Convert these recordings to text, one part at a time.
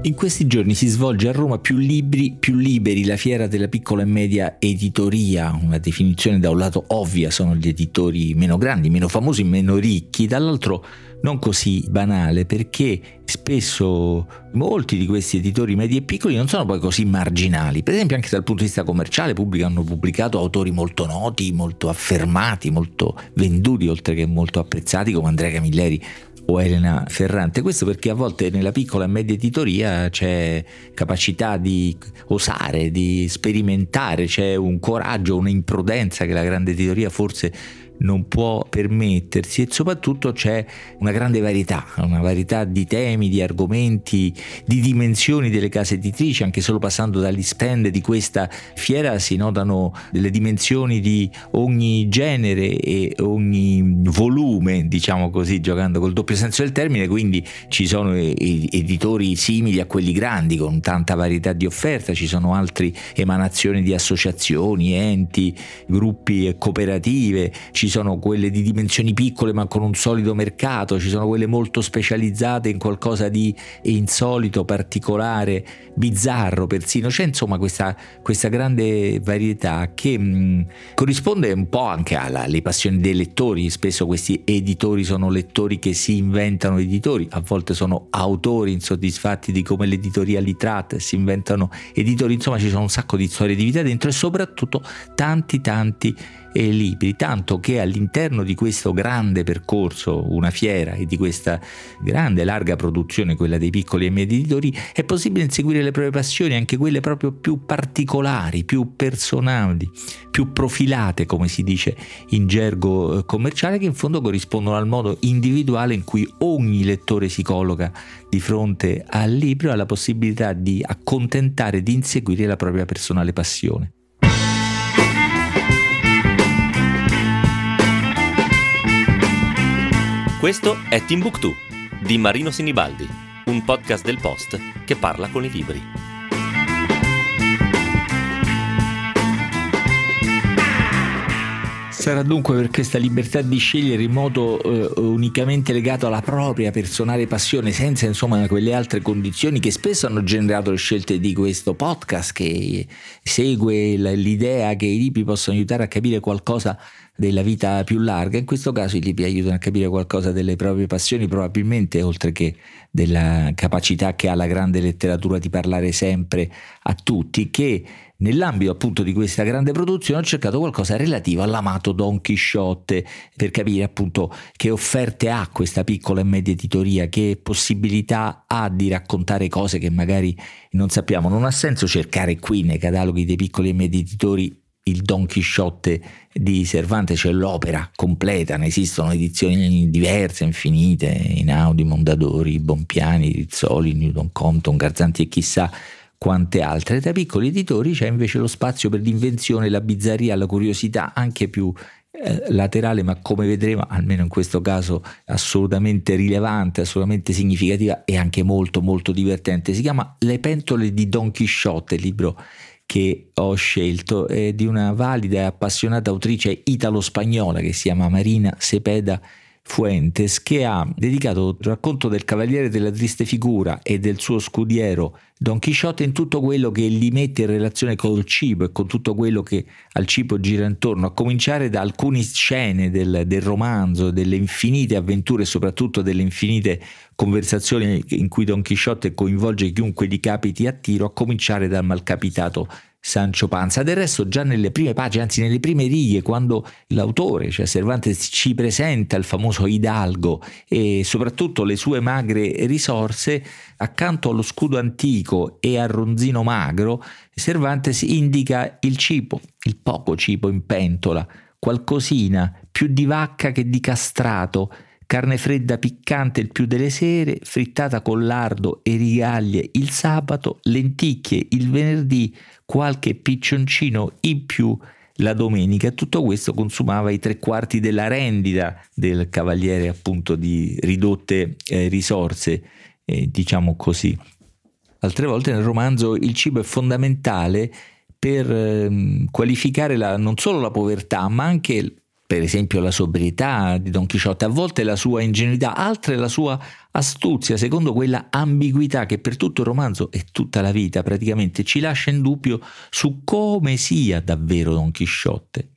In questi giorni si svolge a Roma più libri, più liberi, la fiera della piccola e media editoria, una definizione da un lato ovvia, sono gli editori meno grandi, meno famosi, meno ricchi, dall'altro non così banale perché spesso molti di questi editori medi e piccoli non sono poi così marginali, per esempio anche dal punto di vista commerciale hanno pubblicato autori molto noti, molto affermati, molto venduti, oltre che molto apprezzati come Andrea Camilleri o Elena Ferrante. Questo perché a volte nella piccola e media editoria c'è capacità di osare, di sperimentare, c'è un coraggio, un'imprudenza che la grande editoria forse non può permettersi e soprattutto c'è una grande varietà, una varietà di temi, di argomenti, di dimensioni delle case editrici, anche solo passando dagli stand di questa fiera si notano delle dimensioni di ogni genere e ogni volume, diciamo così, giocando col doppio senso del termine, quindi ci sono editori simili a quelli grandi con tanta varietà di offerta, ci sono altre emanazioni di associazioni, enti, gruppi e cooperative, ci ci sono quelle di dimensioni piccole ma con un solido mercato, ci sono quelle molto specializzate in qualcosa di insolito, particolare, bizzarro persino, c'è insomma questa, questa grande varietà che mh, corrisponde un po' anche alle passioni dei lettori, spesso questi editori sono lettori che si inventano editori, a volte sono autori insoddisfatti di come l'editoria li tratta si inventano editori, insomma ci sono un sacco di storie di vita dentro e soprattutto tanti tanti e libri, tanto che all'interno di questo grande percorso, una fiera e di questa grande larga produzione, quella dei piccoli e medi editori, è possibile inseguire le proprie passioni, anche quelle proprio più particolari, più personali, più profilate, come si dice in gergo eh, commerciale, che in fondo corrispondono al modo individuale in cui ogni lettore si colloca di fronte al libro e alla possibilità di accontentare, di inseguire la propria personale passione. Questo è Timbuktu di Marino Sinibaldi, un podcast del Post che parla con i libri. Sarà dunque per questa libertà di scegliere in modo eh, unicamente legato alla propria personale passione, senza insomma quelle altre condizioni che spesso hanno generato le scelte di questo podcast che segue l'idea che i libri possano aiutare a capire qualcosa della vita più larga, in questo caso i libri aiutano a capire qualcosa delle proprie passioni, probabilmente oltre che della capacità che ha la grande letteratura di parlare sempre a tutti, che nell'ambito appunto di questa grande produzione ho cercato qualcosa relativo all'amato Don Chisciotte per capire appunto che offerte ha questa piccola e media editoria, che possibilità ha di raccontare cose che magari non sappiamo. Non ha senso cercare qui nei cataloghi dei piccoli e medi editori il Don Chisciotte di Cervantes, cioè l'opera completa, ne esistono edizioni diverse, infinite, Inaudi, Mondadori, Bompiani, Rizzoli, Newton Compton, Garzanti e chissà quante altre. Tra piccoli editori c'è invece lo spazio per l'invenzione, la bizzarria, la curiosità, anche più eh, laterale, ma come vedremo, almeno in questo caso assolutamente rilevante, assolutamente significativa e anche molto molto divertente. Si chiama Le pentole di Don Chisciotte, il libro che ho scelto è di una valida e appassionata autrice italo-spagnola che si chiama Marina Sepeda Fuentes che ha dedicato il racconto del Cavaliere della Triste Figura e del suo scudiero Don Chisciotte in tutto quello che li mette in relazione col cibo e con tutto quello che al cibo gira intorno, a cominciare da alcune scene del, del romanzo, delle infinite avventure e soprattutto delle infinite conversazioni in cui Don Chisciotte coinvolge chiunque gli capiti a tiro, a cominciare dal malcapitato Sancio Panza. Del resto già nelle prime pagine, anzi nelle prime righe, quando l'autore, cioè Cervantes, ci presenta il famoso Hidalgo e soprattutto le sue magre risorse, accanto allo scudo antico e al ronzino magro, Cervantes indica il cibo, il poco cibo in pentola, qualcosina più di vacca che di castrato, carne fredda piccante il più delle sere, frittata con lardo e rigaglie il sabato, lenticchie il venerdì, qualche piccioncino in più la domenica. Tutto questo consumava i tre quarti della rendita del cavaliere appunto di ridotte eh, risorse, eh, diciamo così. Altre volte nel romanzo il cibo è fondamentale per eh, qualificare la, non solo la povertà, ma anche per esempio la sobrietà di Don Chisciotte, a volte la sua ingenuità, altre la sua astuzia, secondo quella ambiguità che per tutto il romanzo e tutta la vita praticamente ci lascia in dubbio su come sia davvero Don Chisciotte.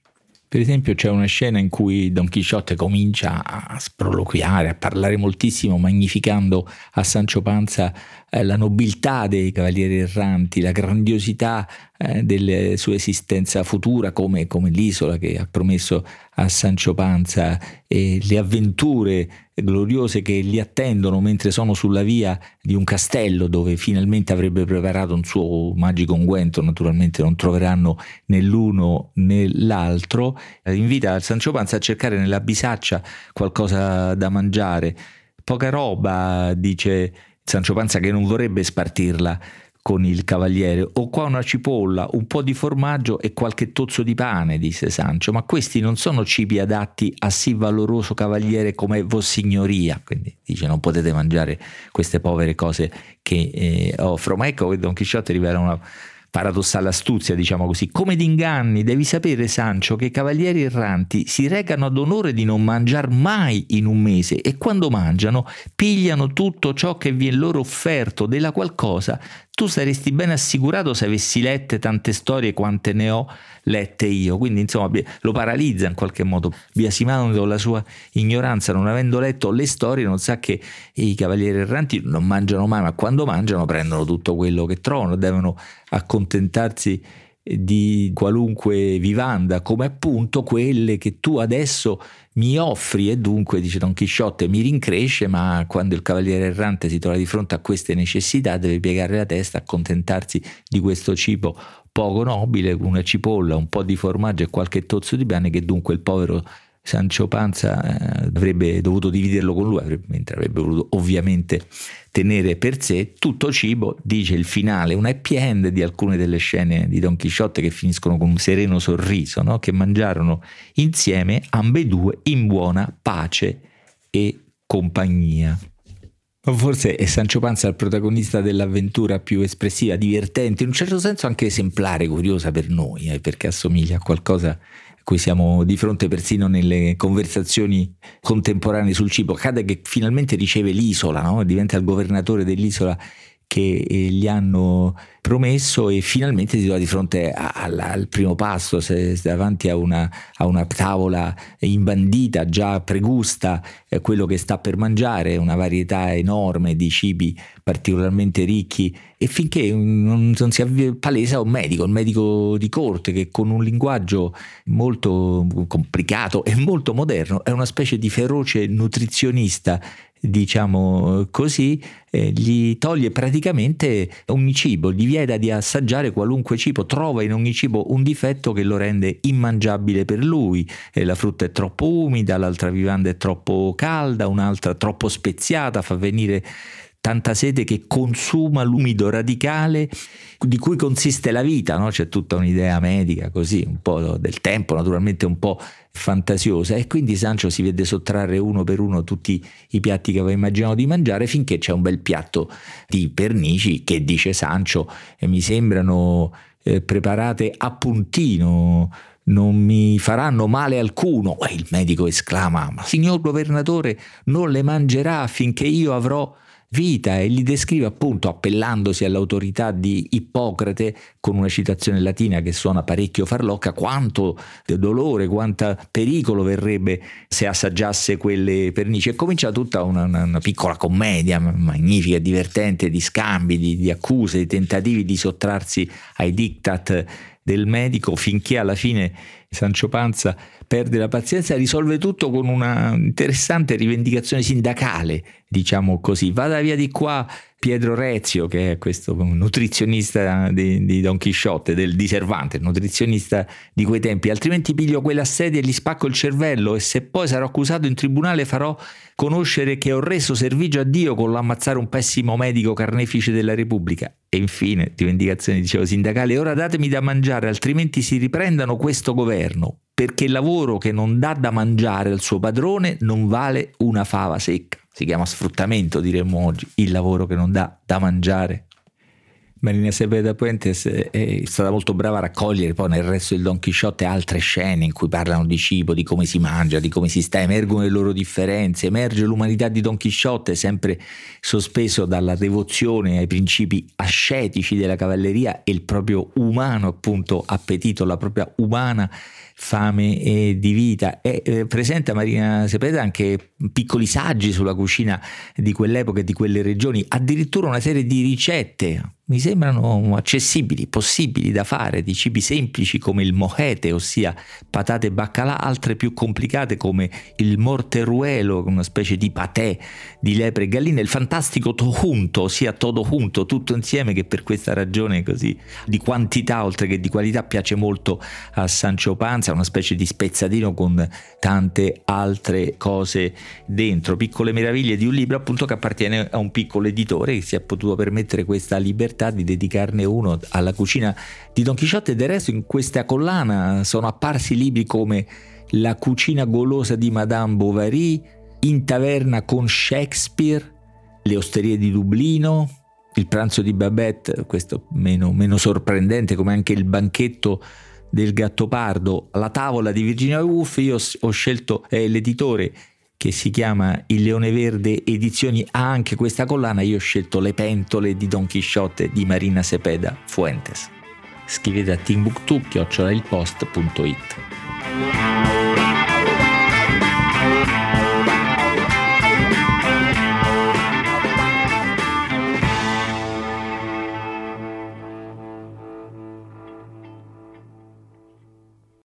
Per esempio c'è una scena in cui Don Chisciotte comincia a sproloquiare, a parlare moltissimo, magnificando a Sancho Panza eh, la nobiltà dei cavalieri erranti, la grandiosità eh, della sua esistenza futura come, come, l'isola che ha promesso a Sancho Panza e le avventure gloriose che li attendono mentre sono sulla via di un castello dove finalmente avrebbe preparato un suo magico unguento, naturalmente non troveranno né l'uno né l'altro, invita Sancho Panza a cercare nella bisaccia qualcosa da mangiare. Poca roba, dice Sancho Panza che non vorrebbe spartirla con il cavaliere. Ho qua una cipolla, un po' di formaggio e qualche tozzo di pane, disse Sancio, ma questi non sono cibi adatti a sì valoroso cavaliere come Vossignoria. Quindi dice non potete mangiare queste povere cose che eh, offro. Ma ecco che Don Chisciotte rivela una paradossale astuzia, diciamo così. Come d'inganni, devi sapere, Sancio, che i cavalieri erranti si recano ad onore di non mangiare mai in un mese e quando mangiano pigliano tutto ciò che viene loro offerto, della qualcosa tu saresti ben assicurato se avessi lette tante storie quante ne ho lette io. Quindi, insomma, lo paralizza in qualche modo. Biasimano con la sua ignoranza, non avendo letto le storie, non sa che i cavalieri erranti non mangiano mai, ma quando mangiano prendono tutto quello che trovano, devono accontentarsi di qualunque vivanda, come appunto quelle che tu adesso mi offri. E dunque, dice Don Chisciotte, mi rincresce, ma quando il cavaliere errante si trova di fronte a queste necessità deve piegare la testa, accontentarsi di questo cibo poco nobile, una cipolla, un po' di formaggio e qualche tozzo di pane che dunque il povero Sancio Panza eh, avrebbe dovuto dividerlo con lui, mentre avrebbe voluto ovviamente tenere per sé tutto cibo, dice il finale, un happy end di alcune delle scene di Don Chisciotte che finiscono con un sereno sorriso, no? che mangiarono insieme ambedue in buona pace e compagnia. Forse è Sancio Panza il protagonista dell'avventura più espressiva, divertente, in un certo senso anche esemplare, curiosa per noi, eh, perché assomiglia a qualcosa cui siamo di fronte persino nelle conversazioni contemporanee sul cibo. Che finalmente riceve l'isola, no? diventa il governatore dell'isola che eh, gli hanno promesso e finalmente si trova di fronte al, al primo pasto, se, davanti a una, a una, tavola imbandita, già pregusta, eh, quello che sta per mangiare, una varietà enorme di cibi particolarmente ricchi. E finché non, non si palesa un medico, un medico di corte che con un linguaggio molto complicato e molto moderno è una specie di feroce nutrizionista diciamo così, eh, gli toglie praticamente ogni cibo, gli vieta di assaggiare qualunque cibo, trova in ogni cibo un difetto che lo rende immangiabile per lui, eh, la frutta è troppo umida, l'altra vivanda è troppo calda, un'altra troppo speziata, fa venire tanta sete che consuma l'umido radicale di cui consiste la vita, no? c'è tutta un'idea medica così, un po' del tempo naturalmente un po' fantasiosa e quindi Sancho si vede sottrarre uno per uno tutti i piatti che aveva immaginato di mangiare finché c'è un bel piatto di pernici che dice Sancho e mi sembrano eh, preparate a puntino non mi faranno male alcuno. E il medico esclama: Ma signor governatore, non le mangerà finché io avrò vita e li descrive appunto appellandosi all'autorità di Ippocrate con una citazione latina che suona parecchio farlocca, quanto dolore, quanto pericolo verrebbe se assaggiasse quelle pernici e comincia tutta una, una, una piccola commedia magnifica, divertente di scambi, di, di accuse, di tentativi di sottrarsi ai diktat del medico finché alla fine Sancio Panza perde la pazienza risolve tutto con una interessante rivendicazione sindacale, diciamo così. Vada via di qua Pietro Rezio, che è questo nutrizionista di, di Don Chisciotte, del di Cervante, nutrizionista di quei tempi, altrimenti piglio quella sedia e gli spacco il cervello e se poi sarò accusato in tribunale farò conoscere che ho reso servigio a Dio con l'ammazzare un pessimo medico carnefice della Repubblica. E infine, rivendicazione, dicevo, sindacale, ora datemi da mangiare, altrimenti si riprendano questo governo, perché il lavoro che non dà da mangiare al suo padrone non vale una fava secca. Si chiama sfruttamento, diremmo oggi, il lavoro che non dà da mangiare Marina Cepeda Puentes è stata molto brava a raccogliere poi nel resto del Don Chisciotte altre scene in cui parlano di cibo, di come si mangia, di come si sta, emergono le loro differenze, emerge l'umanità di Don Chisciotte sempre sospeso dalla devozione ai principi ascetici della cavalleria e il proprio umano appunto appetito, la propria umana fame e di vita. E eh, presenta Marina Cepeda anche piccoli saggi sulla cucina di quell'epoca e di quelle regioni, addirittura una serie di ricette mi sembrano accessibili, possibili da fare, di cibi semplici come il mojete, ossia patate e baccalà, altre più complicate come il morteruelo, una specie di patè di lepre e galline, il fantastico tojunto, ossia todo junto, tutto insieme che per questa ragione così di quantità oltre che di qualità piace molto a Sancio Panza, una specie di spezzatino con tante altre cose dentro, piccole meraviglie di un libro appunto che appartiene a un piccolo editore che si è potuto permettere questa libertà possibilità di dedicarne uno alla cucina di Don Chisciotte. Del resto in questa collana sono apparsi libri come La cucina golosa di Madame Bovary, In taverna con Shakespeare, Le osterie di Dublino, Il pranzo di Babette, questo meno, meno sorprendente, come anche il banchetto del Gattopardo, la tavola di Virginia Woolf, io ho scelto eh, l'editore che si chiama Il Leone Verde Edizioni ha anche questa collana, io ho scelto Le pentole di Don Chisciotte di Marina Cepeda Fuentes. Scrivete a timbuktu.it